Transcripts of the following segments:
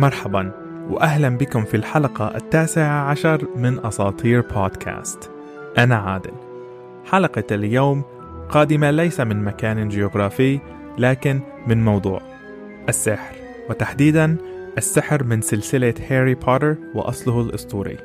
مرحبا واهلا بكم في الحلقة التاسعة عشر من أساطير بودكاست. أنا عادل. حلقة اليوم قادمة ليس من مكان جغرافي لكن من موضوع السحر. وتحديدا السحر من سلسلة هاري بوتر وأصله الأسطوري.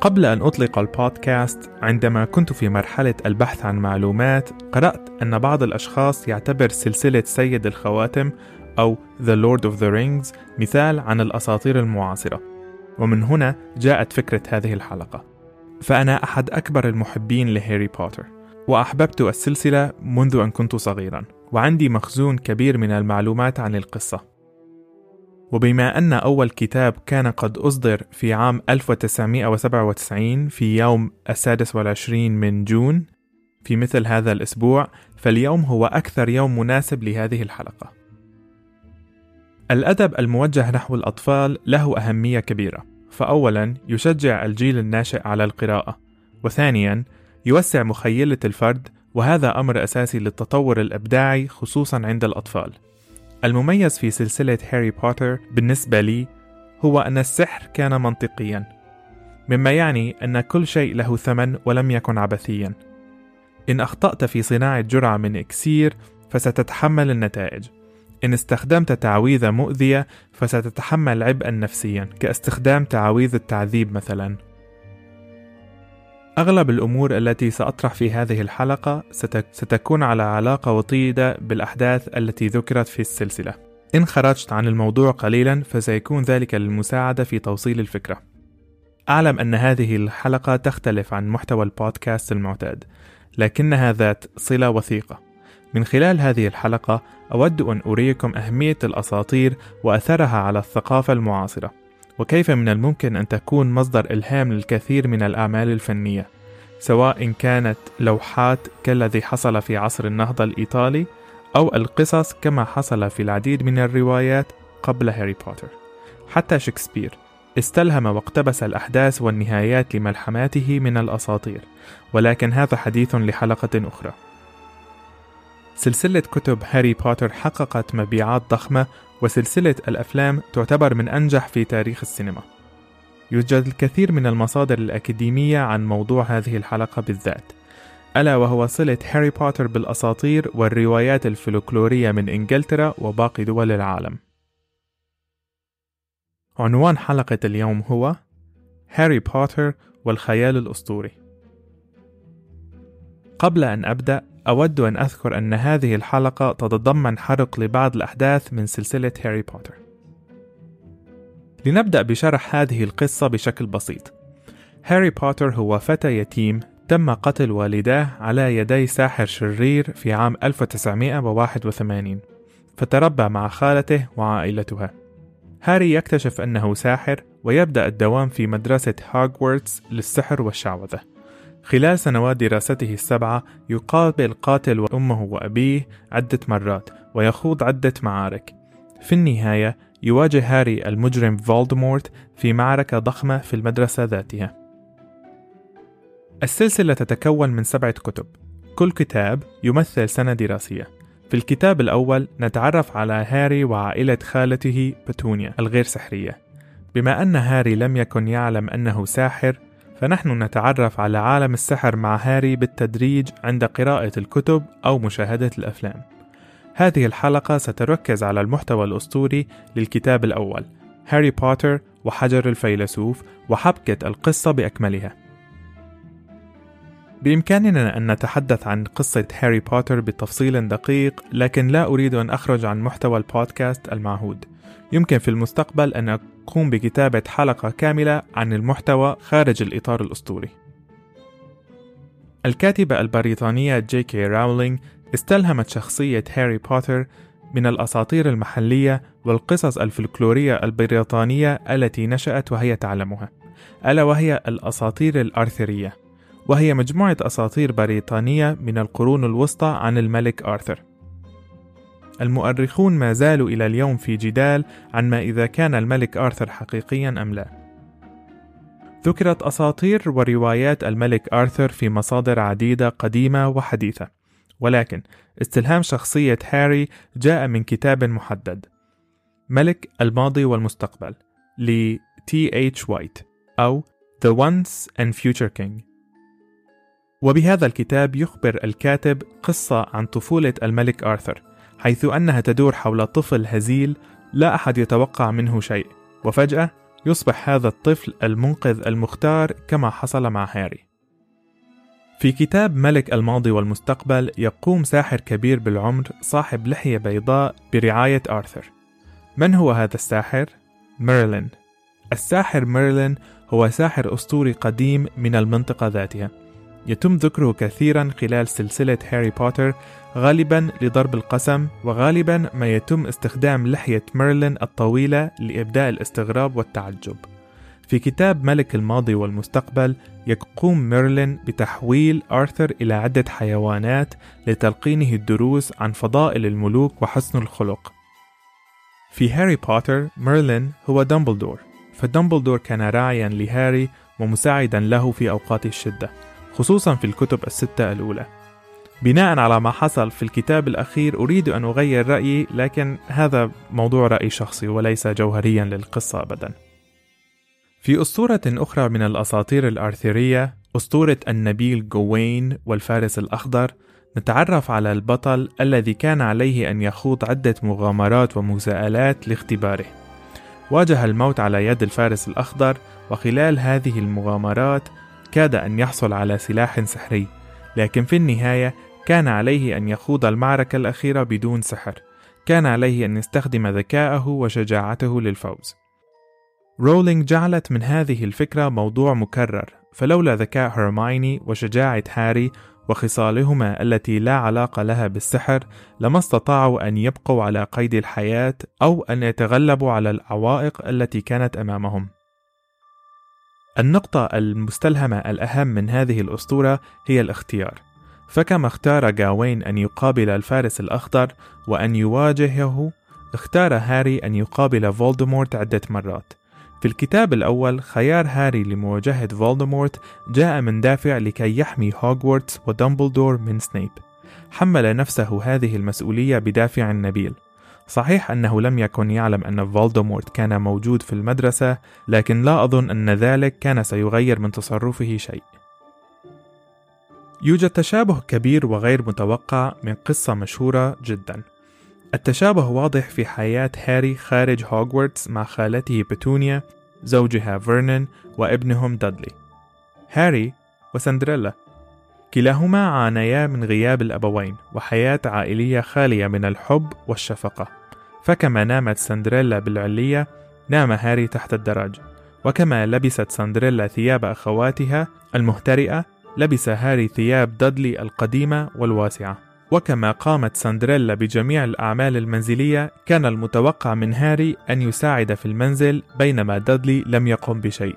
قبل أن أطلق البودكاست عندما كنت في مرحلة البحث عن معلومات قرأت أن بعض الأشخاص يعتبر سلسلة سيد الخواتم أو The Lord of the Rings مثال عن الأساطير المعاصرة. ومن هنا جاءت فكرة هذه الحلقة. فأنا أحد أكبر المحبين لهاري بوتر وأحببت السلسلة منذ أن كنت صغيرا وعندي مخزون كبير من المعلومات عن القصة. وبما أن أول كتاب كان قد أصدر في عام 1997 في يوم السادس والعشرين من جون في مثل هذا الأسبوع فاليوم هو أكثر يوم مناسب لهذه الحلقة. الأدب الموجه نحو الأطفال له أهمية كبيرة، فأولاً يشجع الجيل الناشئ على القراءة، وثانياً يوسع مخيلة الفرد وهذا أمر أساسي للتطور الإبداعي خصوصاً عند الأطفال. المميز في سلسلة هاري بوتر بالنسبة لي هو أن السحر كان منطقياً، مما يعني أن كل شيء له ثمن ولم يكن عبثياً. إن أخطأت في صناعة جرعة من إكسير فستتحمل النتائج، إن استخدمت تعويذة مؤذية فستتحمل عبئا نفسيا كاستخدام تعاويذ التعذيب مثلا أغلب الأمور التي سأطرح في هذه الحلقة ستكون على علاقة وطيدة بالأحداث التي ذكرت في السلسلة. إن خرجت عن الموضوع قليلا فسيكون ذلك للمساعدة في توصيل الفكرة. أعلم أن هذه الحلقة تختلف عن محتوى البودكاست المعتاد لكنها ذات صلة وثيقة. من خلال هذه الحلقة أود أن أريكم أهمية الأساطير وأثرها على الثقافة المعاصرة، وكيف من الممكن أن تكون مصدر إلهام للكثير من الأعمال الفنية، سواء كانت لوحات كالذي حصل في عصر النهضة الإيطالي، أو القصص كما حصل في العديد من الروايات قبل هاري بوتر. حتى شكسبير استلهم واقتبس الأحداث والنهايات لملحماته من الأساطير، ولكن هذا حديث لحلقة أخرى. سلسلة كتب هاري بوتر حققت مبيعات ضخمة وسلسلة الأفلام تعتبر من أنجح في تاريخ السينما. يوجد الكثير من المصادر الأكاديمية عن موضوع هذه الحلقة بالذات، ألا وهو صلة هاري بوتر بالأساطير والروايات الفلكلورية من إنجلترا وباقي دول العالم. عنوان حلقة اليوم هو هاري بوتر والخيال الأسطوري. قبل أن أبدأ أود أن أذكر أن هذه الحلقة تتضمن حرق لبعض الأحداث من سلسلة هاري بوتر. لنبدأ بشرح هذه القصة بشكل بسيط. هاري بوتر هو فتى يتيم تم قتل والداه على يدي ساحر شرير في عام 1981 فتربى مع خالته وعائلتها هاري يكتشف أنه ساحر ويبدأ الدوام في مدرسة هاغوارتس للسحر والشعوذة خلال سنوات دراسته السبعة يقابل قاتل أمه وأبيه عدة مرات ويخوض عدة معارك. في النهاية يواجه هاري المجرم فولدمورت في معركة ضخمة في المدرسة ذاتها. السلسلة تتكون من سبعة كتب. كل كتاب يمثل سنة دراسية. في الكتاب الأول نتعرف على هاري وعائلة خالته بتونيا الغير سحرية. بما أن هاري لم يكن يعلم أنه ساحر فنحن نتعرف على عالم السحر مع هاري بالتدريج عند قراءة الكتب أو مشاهدة الأفلام. هذه الحلقة ستركز على المحتوى الأسطوري للكتاب الأول، هاري بوتر وحجر الفيلسوف وحبكة القصة بأكملها. بإمكاننا أن نتحدث عن قصة هاري بوتر بتفصيل دقيق، لكن لا أريد أن أخرج عن محتوى البودكاست المعهود. يمكن في المستقبل أن أقوم بكتابة حلقة كاملة عن المحتوى خارج الإطار الأسطوري. الكاتبة البريطانية جي كي راولينج استلهمت شخصية هاري بوتر من الأساطير المحلية والقصص الفلكلورية البريطانية التي نشأت وهي تعلمها، ألا وهي الأساطير الآرثرية، وهي مجموعة أساطير بريطانية من القرون الوسطى عن الملك آرثر. المؤرخون ما زالوا إلى اليوم في جدال عن ما إذا كان الملك آرثر حقيقيا أم لا. ذكرت أساطير وروايات الملك آرثر في مصادر عديدة قديمة وحديثة ولكن استلهام شخصية هاري جاء من كتاب محدد ملك الماضي والمستقبل ل تي اتش وايت أو The Once and Future King. وبهذا الكتاب يخبر الكاتب قصة عن طفولة الملك آرثر حيث أنها تدور حول طفل هزيل لا أحد يتوقع منه شيء وفجأة يصبح هذا الطفل المنقذ المختار كما حصل مع هاري. في كتاب ملك الماضي والمستقبل يقوم ساحر كبير بالعمر صاحب لحية بيضاء برعاية آرثر. من هو هذا الساحر؟ ميرلين الساحر ميرلين هو ساحر أسطوري قديم من المنطقة ذاتها. يتم ذكره كثيرا خلال سلسلة هاري بوتر غالبا لضرب القسم وغالبا ما يتم استخدام لحية ميرلين الطويلة لإبداء الاستغراب والتعجب. في كتاب ملك الماضي والمستقبل يقوم ميرلين بتحويل آرثر إلى عدة حيوانات لتلقينه الدروس عن فضائل الملوك وحسن الخلق. في هاري بوتر ميرلين هو دامبلدور فدامبلدور كان راعيا لهاري ومساعدا له في أوقات الشدة. خصوصا في الكتب الستة الأولى. بناء على ما حصل في الكتاب الأخير أريد أن أغير رأيي لكن هذا موضوع رأي شخصي وليس جوهريا للقصة أبدا. في أسطورة أخرى من الأساطير الآرثرية أسطورة النبيل جاوين والفارس الأخضر نتعرف على البطل الذي كان عليه أن يخوض عدة مغامرات ومساءلات لاختباره. واجه الموت على يد الفارس الأخضر وخلال هذه المغامرات كاد أن يحصل على سلاح سحري لكن في النهاية كان عليه أن يخوض المعركة الأخيرة بدون سحر كان عليه أن يستخدم ذكاءه وشجاعته للفوز رولينج جعلت من هذه الفكرة موضوع مكرر فلولا ذكاء هرمايني وشجاعة هاري وخصالهما التي لا علاقة لها بالسحر لما استطاعوا أن يبقوا على قيد الحياة أو أن يتغلبوا على العوائق التي كانت أمامهم. النقطة المستلهمة الأهم من هذه الأسطورة هي الاختيار، فكما اختار جاوين أن يقابل الفارس الأخضر وأن يواجهه، اختار هاري أن يقابل فولدمورت عدة مرات، في الكتاب الأول خيار هاري لمواجهة فولدمورت جاء من دافع لكي يحمي هوغورتس ودمبلدور من سنيب. حمل نفسه هذه المسؤولية بدافع نبيل. صحيح أنه لم يكن يعلم أن فولدمورت كان موجود في المدرسة لكن لا أظن أن ذلك كان سيغير من تصرفه شيء. يوجد تشابه كبير وغير متوقع من قصة مشهورة جدا. التشابه واضح في حياة هاري خارج هوغورتس مع خالته بتونيا زوجها فيرنون وابنهم دادلي. هاري وسندريلا كلاهما عانيا من غياب الأبوين وحياة عائلية خالية من الحب والشفقة. فكما نامت سندريلا بالعلية نام هاري تحت الدرج وكما لبست سندريلا ثياب أخواتها المهترئة لبس هاري ثياب دادلي القديمة والواسعة. وكما قامت سندريلا بجميع الأعمال المنزلية كان المتوقع من هاري أن يساعد في المنزل بينما دادلي لم يقم بشيء.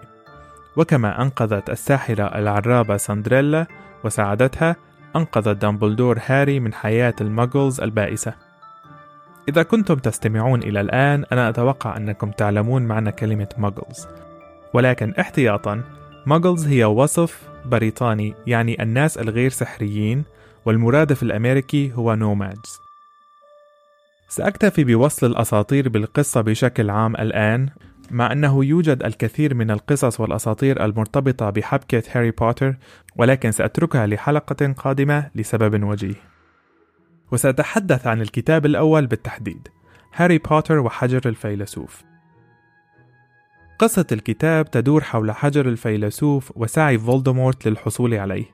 وكما أنقذت الساحرة العرابة سندريلا وساعدتها أنقذ دامبلدور هاري من حياة الماجلز البائسة. إذا كنتم تستمعون إلى الآن أنا أتوقع أنكم تعلمون معنى كلمة ماجلز ولكن احتياطا ماجلز هي وصف بريطاني يعني الناس الغير سحريين والمرادف الأمريكي هو نوماجز سأكتفي بوصل الأساطير بالقصة بشكل عام الآن. مع أنه يوجد الكثير من القصص والأساطير المرتبطة بحبكة هاري بوتر ولكن سأتركها لحلقة قادمة لسبب وجيه. وسأتحدث عن الكتاب الأول بالتحديد هاري بوتر وحجر الفيلسوف. قصة الكتاب تدور حول حجر الفيلسوف وسعي فولدمورت للحصول عليه.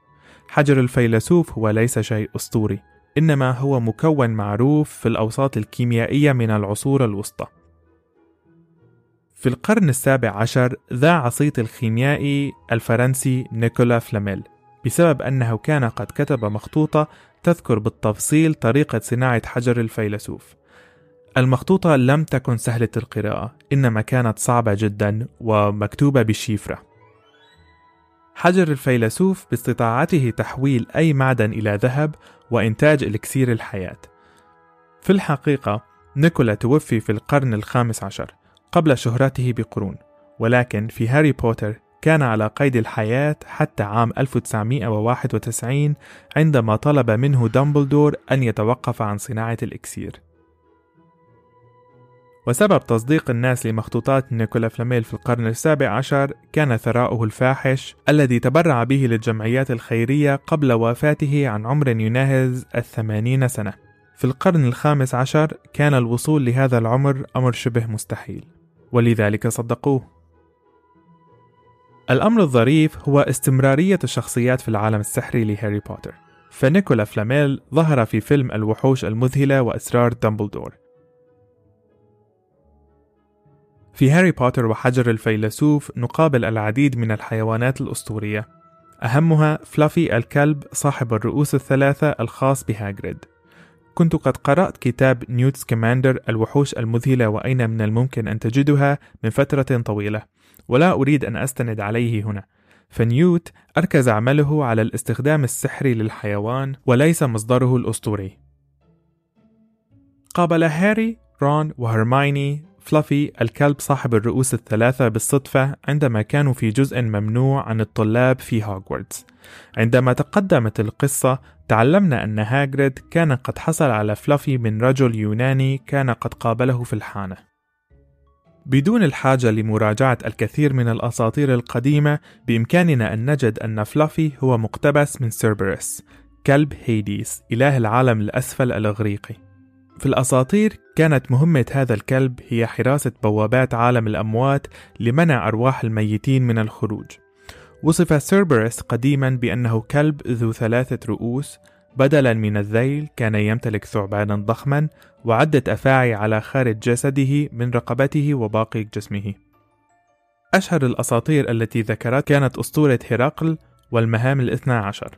حجر الفيلسوف هو ليس شيء أسطوري إنما هو مكون معروف في الأوساط الكيميائية من العصور الوسطى. في القرن السابع عشر ذاع صيت الخيميائي الفرنسي نيكولا فلاميل بسبب أنه كان قد كتب مخطوطة تذكر بالتفصيل طريقة صناعة حجر الفيلسوف المخطوطة لم تكن سهلة القراءة إنما كانت صعبة جدا ومكتوبة بالشيفرة حجر الفيلسوف باستطاعته تحويل أي معدن إلى ذهب وإنتاج إلكسير الحياة. في الحقيقة نيكولا توفي في القرن الخامس عشر قبل شهرته بقرون ولكن في هاري بوتر كان على قيد الحياة حتى عام 1991 عندما طلب منه دامبلدور أن يتوقف عن صناعة الإكسير. وسبب تصديق الناس لمخطوطات نيكولا فلاميل في القرن السابع عشر كان ثراؤه الفاحش الذي تبرع به للجمعيات الخيرية قبل وفاته عن عمر يناهز الثمانين سنة. في القرن الخامس عشر كان الوصول لهذا العمر أمر شبه مستحيل. ولذلك صدقوه. الأمر الظريف هو استمرارية الشخصيات في العالم السحري لهاري بوتر. فنيكولا فلاميل ظهر في فيلم الوحوش المذهلة وأسرار دامبلدور. في هاري بوتر وحجر الفيلسوف نقابل العديد من الحيوانات الأسطورية. أهمها فلافي الكلب صاحب الرؤوس الثلاثة الخاص بهاجريد. كنت قد قرأت كتاب نيوت سكماندر الوحوش المذهلة وأين من الممكن أن تجدها؟ من فترة طويلة. ولا أريد أن أستند عليه هنا. فنيوت أركز عمله على الاستخدام السحري للحيوان وليس مصدره الأسطوري. قابل هاري رون وهرمايني فلافي الكلب صاحب الرؤوس الثلاثة بالصدفة عندما كانوا في جزء ممنوع عن الطلاب في هوغوارتس عندما تقدمت القصة تعلمنا أن هاجريد كان قد حصل على فلافي من رجل يوناني كان قد قابله في الحانة. بدون الحاجة لمراجعة الكثير من الأساطير القديمة بإمكاننا أن نجد أن فلافي هو مقتبس من سيربرس كلب هيديس إله العالم الأسفل الإغريقي. في الأساطير كانت مهمة هذا الكلب هي حراسة بوابات عالم الأموات لمنع أرواح الميتين من الخروج. وصف سيربرس قديما بأنه كلب ذو ثلاثة رؤوس بدلا من الذيل كان يمتلك ثعبانا ضخما وعدة أفاعي على خارج جسده من رقبته وباقي جسمه. أشهر الأساطير التي ذكرت كانت أسطورة هرقل والمهام الاثنى عشر.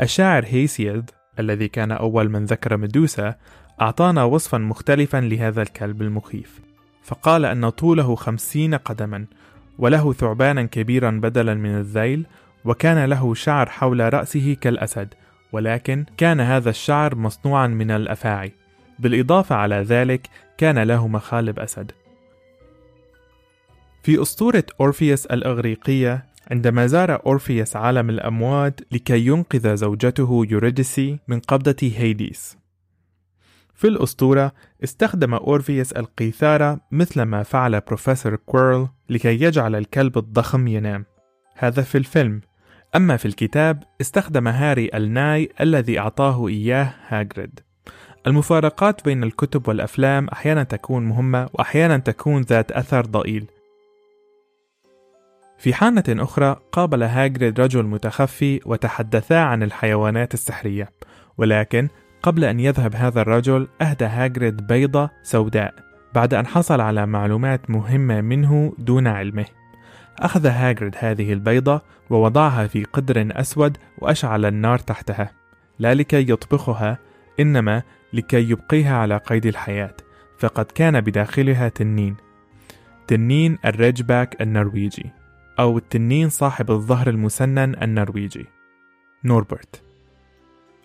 الشاعر هيسيد الذي كان أول من ذكر مدوسا أعطانا وصفا مختلفا لهذا الكلب المخيف. فقال أن طوله خمسين قدما وله ثعبانا كبيرا بدلا من الذيل وكان له شعر حول رأسه كالأسد ولكن كان هذا الشعر مصنوعا من الأفاعي. بالإضافة على ذلك كان له مخالب أسد. في أسطورة أورفيوس الإغريقية عندما زار أورفيوس عالم الأموات لكي ينقذ زوجته يوريديسي من قبضة هيديس. في الأسطورة استخدم أورفيوس القيثارة مثل ما فعل بروفيسور كويرل لكي يجعل الكلب الضخم ينام. هذا في الفيلم. أما في الكتاب استخدم هاري الناي الذي أعطاه إياه هاجريد. المفارقات بين الكتب والأفلام أحيانا تكون مهمة وأحيانا تكون ذات أثر ضئيل. في حانة أخرى قابل هاجريد رجل متخفي وتحدثا عن الحيوانات السحرية. ولكن قبل أن يذهب هذا الرجل أهدى هاجريد بيضة سوداء بعد أن حصل على معلومات مهمة منه دون علمه. أخذ هاجريد هذه البيضة ووضعها في قدر أسود وأشعل النار تحتها. لا لكي يطبخها إنما لكي يبقيها على قيد الحياة فقد كان بداخلها تنين. تنين الريجباك النرويجي أو التنين صاحب الظهر المسنن النرويجي. نوربرت.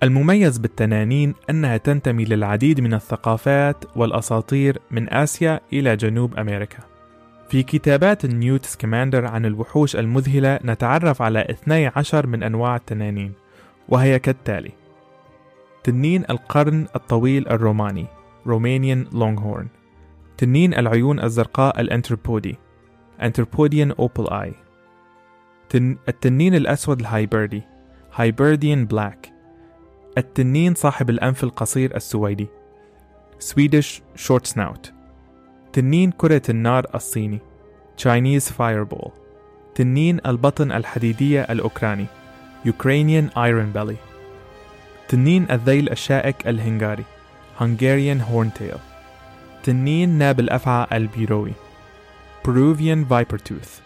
المميز بالتنانين أنها تنتمي للعديد من الثقافات والأساطير من آسيا إلى جنوب أمريكا. في كتابات نيوت سكماندر عن الوحوش المذهلة نتعرف على 12 من أنواع التنانين وهي كالتالي تنين القرن الطويل الروماني Romanian Longhorn تنين العيون الزرقاء الأنتيبودي Antipodean Opaleye تن... التنين الأسود الهيبريدي Hebridean Black التنين صاحب الأنف القصير السويدي. Swedish Short Snout. تنين كرة النار الصيني. Chinese Fireball. تنين البطن الحديدية الأوكراني. Ukrainian Iron Belly. تنين الذيل الشائك الهنغاري. Hungarian Horntail. تنين ناب الأفعى البيروي. Peruvian Viper Tooth.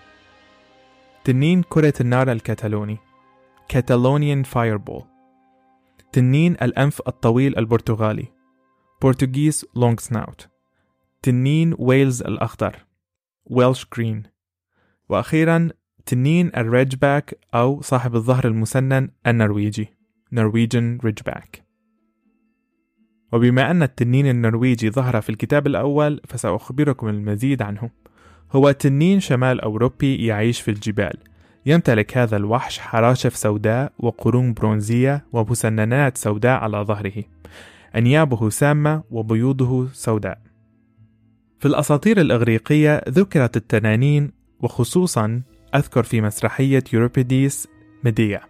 تنين كرة النار الكتالوني Catalonian Fireball. تنين الأنف الطويل البرتغالي. Portuguese Long Snout تنين ويلز الأخضر. Welsh Green. وأخيرا تنين ال Ridgeback أو صاحب الظهر المسنن النرويجي. Norwegian Ridgeback وبما أن التنين النرويجي ظهر في الكتاب الأول فسأخبركم المزيد عنه. هو تنين شمال أوروبي يعيش في الجبال. يمتلك هذا الوحش حراشف سوداء وقرون برونزية ومسننات سوداء على ظهره. أنيابه سامة وبيوضه سوداء. في الأساطير الإغريقية ذكرت التنانين وخصوصا أذكر في مسرحية يوروبيديس ميديا.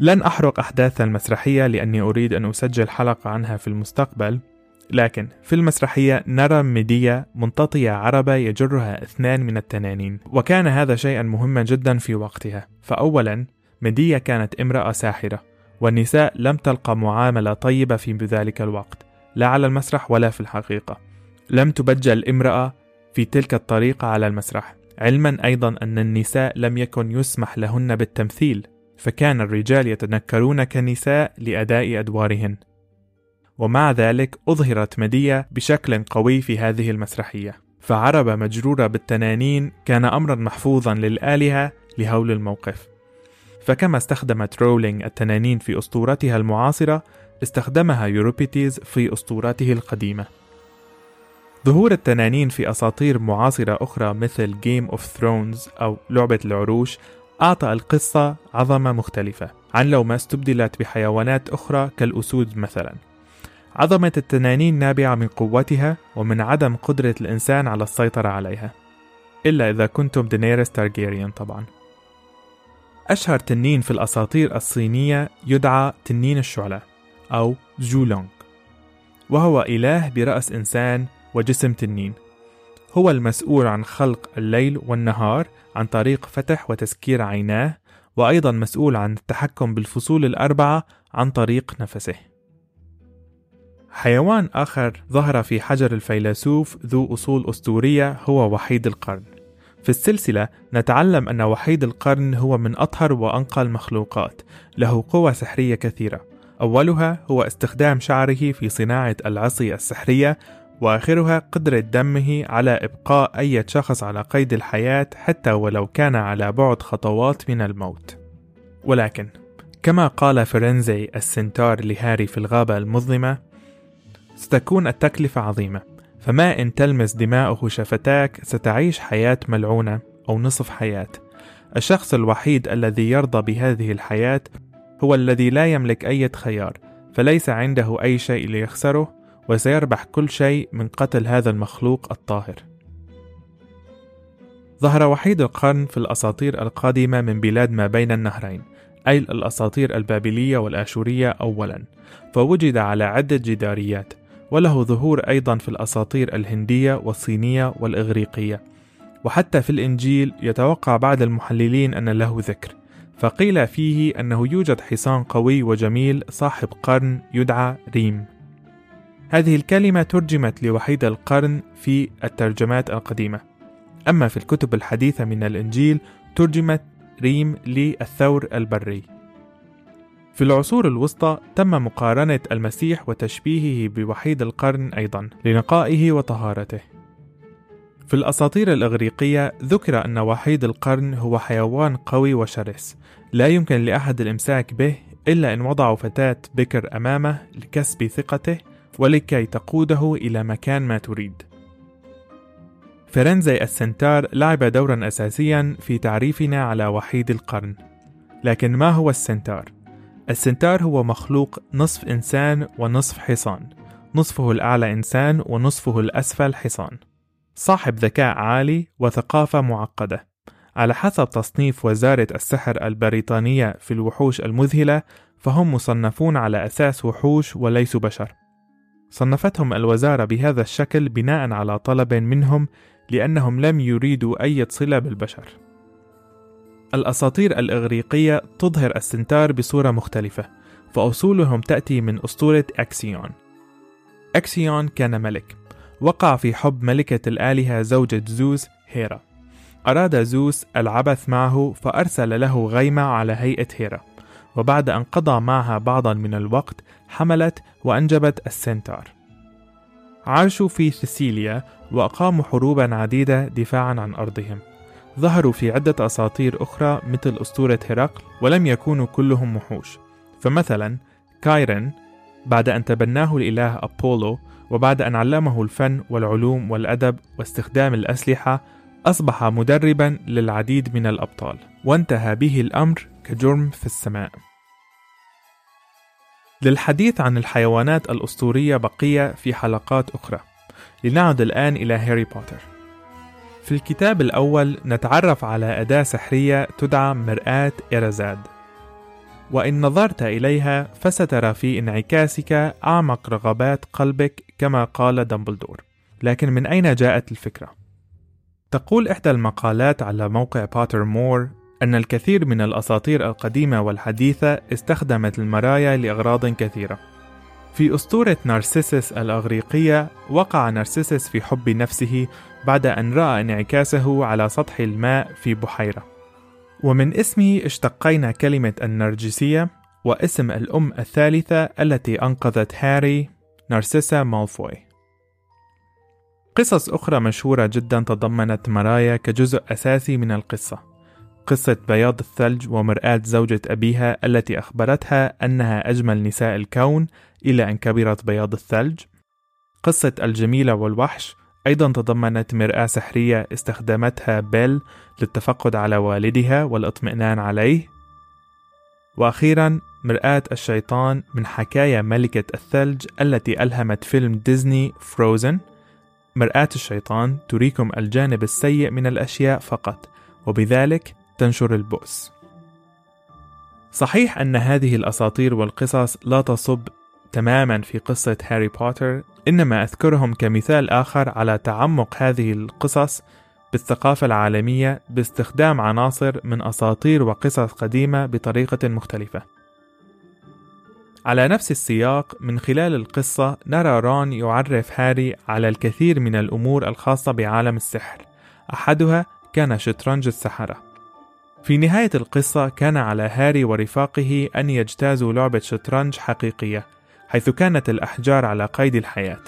لن أحرق أحداث المسرحية لأني أريد أن أسجل حلقة عنها في المستقبل لكن في المسرحية نرى ميديا منتطية عربة يجرها اثنان من التنانين وكان هذا شيئا مهما جدا في وقتها. فأولا ميديا كانت امرأة ساحرة والنساء لم تلقى معاملة طيبة في ذلك الوقت لا على المسرح ولا في الحقيقة. لم تبجل امرأة في تلك الطريقة على المسرح. علما أيضا أن النساء لم يكن يسمح لهن بالتمثيل فكان الرجال يتنكرون كنساء لأداء أدوارهن. ومع ذلك أظهرت ميديا بشكل قوي في هذه المسرحية. فعربة مجرورة بالتنانين كان أمرا محفوظا للآلهة لهول الموقف. فكما استخدمت رولينج التنانين في أسطورتها المعاصرة استخدمها يوريبيديس في أسطورته القديمة. ظهور التنانين في أساطير معاصرة أخرى مثل Game of Thrones أو لعبة العروش أعطى القصة عظمة مختلفة عن لو ما استبدلت بحيوانات أخرى كالأسود مثلا. عظمة التنانين نابعة من قوتها ومن عدم قدرة الإنسان على السيطرة عليها. إلا إذا كنتم دينيرس تارجيريان طبعا. أشهر تنين في الأساطير الصينية يدعى تنين الشعلة أو جولونغ وهو إله برأس إنسان وجسم تنين. هو المسؤول عن خلق الليل والنهار عن طريق فتح وتسكير عيناه وأيضا مسؤول عن التحكم بالفصول الأربعة عن طريق نفسه. حيوان آخر ظهر في حجر الفيلسوف ذو أصول أسطورية هو وحيد القرن. في السلسلة نتعلم أن وحيد القرن هو من أطهر وأنقى المخلوقات له قوة سحرية كثيرة. أولها هو استخدام شعره في صناعة العصي السحرية وآخرها قدرة دمه على إبقاء أي شخص على قيد الحياة حتى ولو كان على بعد خطوات من الموت. ولكن كما قال فرنزي السنتار لهاري في الغابة المظلمة ستكون التكلفة عظيمة. فما إن تلمس دماؤه شفتاك ستعيش حياة ملعونة أو نصف حياة. الشخص الوحيد الذي يرضى بهذه الحياة هو الذي لا يملك أي خيار فليس عنده أي شيء ليخسره وسيربح كل شيء من قتل هذا المخلوق الطاهر. ظهر وحيد القرن في الأساطير القادمة من بلاد ما بين النهرين أي الأساطير البابلية والآشورية أولا فوجد على عدة جداريات. وله ظهور أيضا في الأساطير الهندية والصينية والإغريقية. وحتى في الإنجيل يتوقع بعض المحللين أن له ذكر فقيل فيه أنه يوجد حصان قوي وجميل صاحب قرن يدعى ريم. هذه الكلمة ترجمت لوحيد القرن في الترجمات القديمة. أما في الكتب الحديثة من الإنجيل ترجمت ريم للثور البري. في العصور الوسطى تم مقارنة المسيح وتشبيهه بوحيد القرن أيضا لنقائه وطهارته في الأساطير الإغريقية ذكر أن وحيد القرن هو حيوان قوي وشرس لا يمكن لأحد الإمساك به إلا إن وضعوا فتاة بكر أمامه لكسب ثقته ولكي تقوده إلى مكان ما تريد فرنزي السنتار لعب دورا أساسيا في تعريفنا على وحيد القرن لكن ما هو السنتار؟ السنتار هو مخلوق نصف إنسان ونصف حصان. نصفه الأعلى إنسان ونصفه الأسفل حصان. صاحب ذكاء عالي وثقافة معقدة. على حسب تصنيف وزارة السحر البريطانية في الوحوش المذهلة فهم مصنفون على أساس وحوش وليسوا بشر. صنفتهم الوزارة بهذا الشكل بناء على طلب منهم لأنهم لم يريدوا أي صلة بالبشر. الأساطير الإغريقية تظهر السنتار بصورة مختلفة، فأصولهم تأتي من أسطورة أكسيون. أكسيون كان ملك، وقع في حب ملكة الآلهة زوجة زوس هيرا. أراد زوس العبث معه فأرسل له غيمة على هيئة هيرا، وبعد أن قضى معها بعضا من الوقت حملت وأنجبت السنتار. عاشوا في سيسيليا وأقاموا حروبا عديدة دفاعا عن أرضهم ظهروا في عدة أساطير أخرى مثل أسطورة هرقل ولم يكونوا كلهم وحوش. فمثلا كايرن بعد أن تبناه الإله أبولو وبعد أن علمه الفن والعلوم والأدب واستخدام الأسلحة أصبح مدربا للعديد من الأبطال وانتهى به الأمر كجرم في السماء. للحديث عن الحيوانات الأسطورية بقية في حلقات أخرى. لنعد الآن إلى هاري بوتر. في الكتاب الأول نتعرف على أداة سحرية تدعى مرآة إيرزاد وإن نظرت إليها فسترى في انعكاسك أعمق رغبات قلبك كما قال دامبلدور. لكن من أين جاءت الفكرة؟ تقول إحدى المقالات على موقع بوتر مور أن الكثير من الأساطير القديمة والحديثة استخدمت المرايا لأغراض كثيرة. في أسطورة نارسيسس الأغريقية وقع نارسيسس في حب نفسه بعد أن رأى انعكاسه على سطح الماء في بحيرة. ومن اسمه اشتقينا كلمة النرجسية واسم الأم الثالثة التي أنقذت هاري نارسيسا مالفوي. قصص أخرى مشهورة جدا تضمنت مرايا كجزء أساسي من القصة. قصة بياض الثلج ومرآة زوجة أبيها التي أخبرتها أنها أجمل نساء الكون إلى أن كبرت بياض الثلج. قصة الجميلة والوحش أيضا تضمنت مرآة سحرية استخدمتها بيل للتفقد على والدها والاطمئنان عليه. وأخيرا مرآة الشيطان من حكاية ملكة الثلج التي ألهمت فيلم ديزني فروزن. مرآة الشيطان تريكم الجانب السيء من الأشياء فقط وبذلك تنشر البؤس. صحيح أن هذه الأساطير والقصص لا تصب تماما في قصة هاري بوتر إنما أذكرهم كمثال آخر على تعمق هذه القصص بالثقافة العالمية باستخدام عناصر من أساطير وقصص قديمة بطريقة مختلفة. على نفس السياق من خلال القصة نرى رون يعرف هاري على الكثير من الأمور الخاصة بعالم السحر، أحدها كان شطرنج السحرة. في نهاية القصة كان على هاري ورفاقه أن يجتازوا لعبة شطرنج حقيقية حيث كانت الأحجار على قيد الحياة.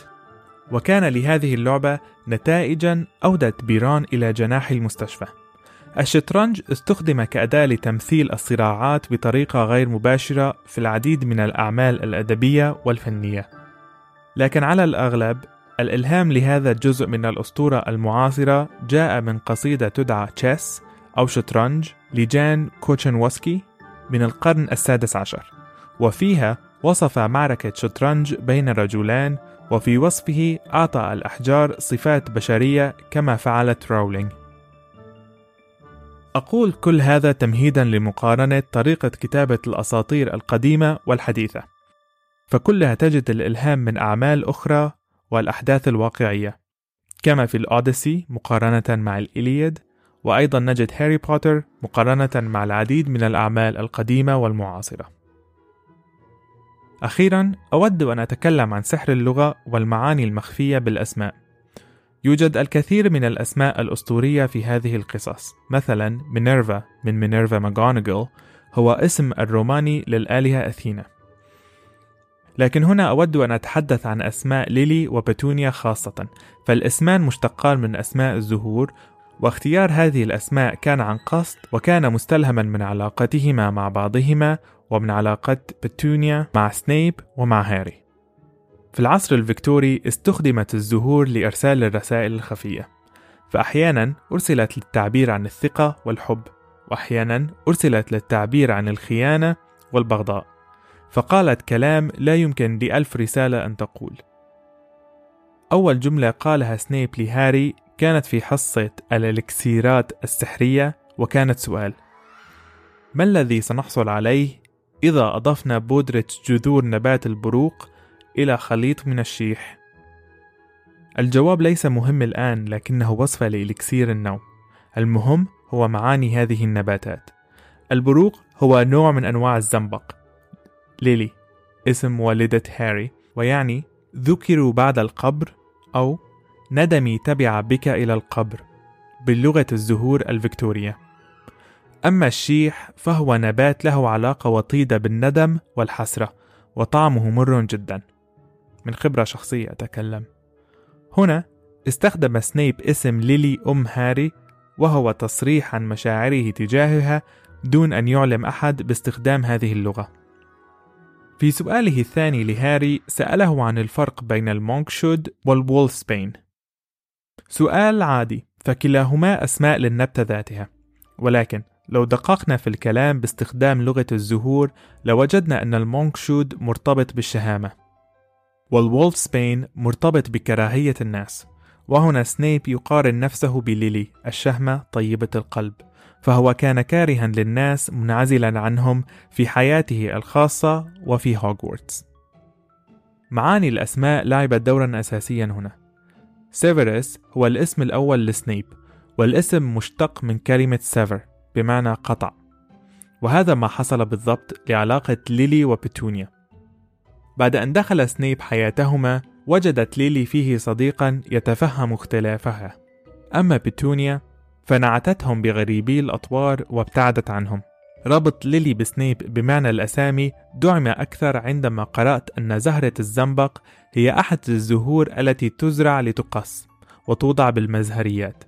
وكان لهذه اللعبة نتائجا أودت بيران إلى جناح المستشفى. الشطرنج استخدم كأداة لتمثيل الصراعات بطريقة غير مباشرة في العديد من الأعمال الأدبية والفنية. لكن على الأغلب الإلهام لهذا الجزء من الأسطورة المعاصرة جاء من قصيدة تدعى Chess أو شطرنج لجان كوتشنوسكي من القرن السادس عشر. وفيها وصف معركة شطرنج بين رجلان وفي وصفه أعطى الأحجار صفات بشرية كما فعلت راولينج أقول كل هذا تمهيدا لمقارنة طريقة كتابة الأساطير القديمة والحديثة. فكلها تجد الإلهام من أعمال أخرى والأحداث الواقعية. كما في الأوديسي مقارنة مع الإلياد وأيضا نجد هاري بوتر مقارنة مع العديد من الأعمال القديمة والمعاصرة. أخيرا أود أن أتكلم عن سحر اللغة والمعاني المخفية بالأسماء. يوجد الكثير من الأسماء الأسطورية في هذه القصص. مثلا مينيرفا من مينيرفا ماغونيجل هو اسم الروماني للآلهة أثينا. لكن هنا أود أن أتحدث عن أسماء ليلي وبتونيا خاصة. فالاسمان مشتقان من أسماء الزهور واختيار هذه الأسماء كان عن قصد وكان مستلهما من علاقتهما مع بعضهما ومن علاقة بتونيا مع سنيب ومع هاري. في العصر الفيكتوري استخدمت الزهور لإرسال الرسائل الخفية. فأحيانا أرسلت للتعبير عن الثقة والحب وأحيانا أرسلت للتعبير عن الخيانة والبغضاء. فقالت كلام لا يمكن لألف رسالة أن تقول. أول جملة قالها سنيب لهاري كانت في حصة الإلكسيرات السحرية وكانت سؤال ما الذي سنحصل عليه إذا أضفنا بودرة جذور نبات البروق إلى خليط من الشيح. الجواب ليس مهم الآن لكنه وصفة لإلكسير النوم. المهم هو معاني هذه النباتات. البروق هو نوع من أنواع الزنبق. ليلي اسم والدة هاري ويعني ذكروا بعد القبر أو ندمي تبع بك إلى القبر باللغة الزهور الفيكتورية. أما الشيح فهو نبات له علاقة وطيدة بالندم والحسرة وطعمه مر جدا. من خبرة شخصية أتكلم. هنا استخدم سنيب اسم ليلي أم هاري وهو تصريح عن مشاعره تجاهها دون أن يعلم أحد باستخدام هذه اللغة. في سؤاله الثاني لهاري سأله عن الفرق بين ال Monkshood وال Wolfsbane سؤال عادي فكلاهما أسماء للنبتة ذاتها ولكن لو دققنا في الكلام باستخدام لغة الزهور لوجدنا أن ال Monkshood مرتبط بالشهامة وال wolfsbane مرتبط بكراهية الناس وهنا سنيب يقارن نفسه بليلي الشهمة طيبة القلب فهو كان كارها للناس منعزلا عنهم في حياته الخاصة وفي هوغورتس. معاني الأسماء لعبت دورا أساسيا هنا. سيفيروس هو الاسم الأول لسنيب والاسم مشتق من كلمة sever بمعنى قطع. وهذا ما حصل بالضبط لعلاقة ليلي وبتونيا. بعد أن دخل سنيب حياتهما وجدت ليلي فيه صديقا يتفهم اختلافها. أما بتونيا فنعتتهم بغريبي الأطوار وابتعدت عنهم. ربط ليلي بسنيب بمعنى الأسامي دعم أكثر عندما قرأت أن زهرة الزنبق هي أحد الزهور التي تزرع لتقص وتوضع بالمزهريات.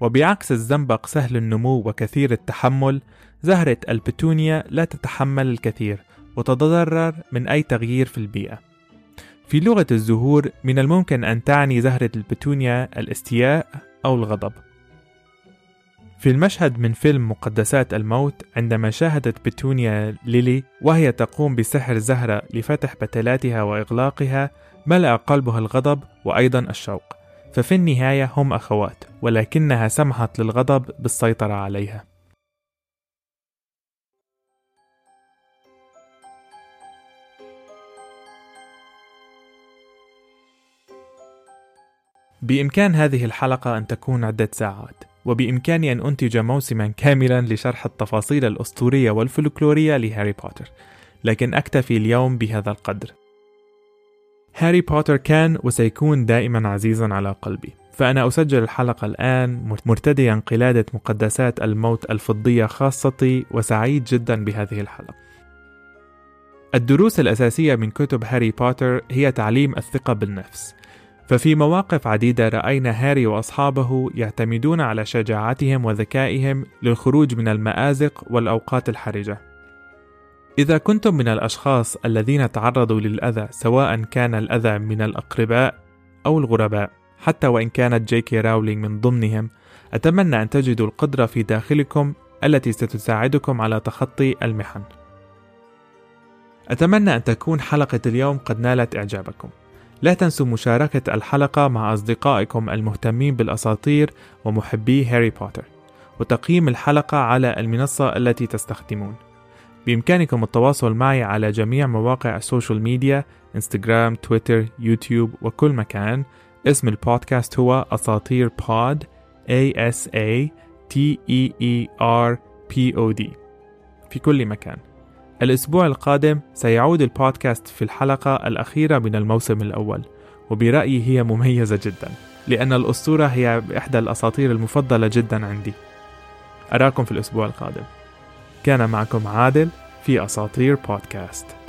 وبعكس الزنبق سهل النمو وكثير التحمل زهرة البتونيا لا تتحمل الكثير وتتضرر من أي تغيير في البيئة. في لغة الزهور من الممكن أن تعني زهرة البتونيا الاستياء أو الغضب. في المشهد من فيلم مقدسات الموت عندما شاهدت بتونيا ليلي وهي تقوم بسحر زهرة لفتح بتلاتها وإغلاقها ملأ قلبها الغضب وأيضا الشوق. ففي النهاية هم أخوات ولكنها سمحت للغضب بالسيطرة عليها. بإمكان هذه الحلقة أن تكون عدة ساعات وبإمكاني أن أنتج موسما كاملا لشرح التفاصيل الأسطورية والفلكلورية لهاري بوتر لكن أكتفي اليوم بهذا القدر. هاري بوتر كان وسيكون دائما عزيزا على قلبي. فأنا أسجل الحلقة الآن مرتديا قلادة مقدسات الموت الفضية خاصتي وسعيد جدا بهذه الحلقة. الدروس الأساسية من كتب هاري بوتر هي تعليم الثقة بالنفس. ففي مواقف عديدة رأينا هاري وأصحابه يعتمدون على شجاعتهم وذكائهم للخروج من المآزق والأوقات الحرجة. إذا كنتم من الأشخاص الذين تعرضوا للأذى سواء كان الأذى من الأقرباء أو الغرباء، حتى وإن كانت جيكي راولينج من ضمنهم، أتمنى أن تجدوا القدرة في داخلكم التي ستساعدكم على تخطي المحن. أتمنى أن تكون حلقة اليوم قد نالت إعجابكم. لا تنسوا مشاركة الحلقة مع أصدقائكم المهتمين بالأساطير ومحبي هاري بوتر وتقييم الحلقة على المنصة التي تستخدمون بإمكانكم التواصل معي على جميع مواقع ال social media انستغرام تويتر يوتيوب وكل مكان. اسم البودكاست هو أساطير pod A S A T E E R P O D في كل مكان. الأسبوع القادم سيعود البودكاست في الحلقة الأخيرة من الموسم الأول وبرأيي هي مميزة جدا لأن الأسطورة هي إحدى الأساطير المفضلة جدا عندي. أراكم في الأسبوع القادم. كان معكم عادل في أساطير بودكاست.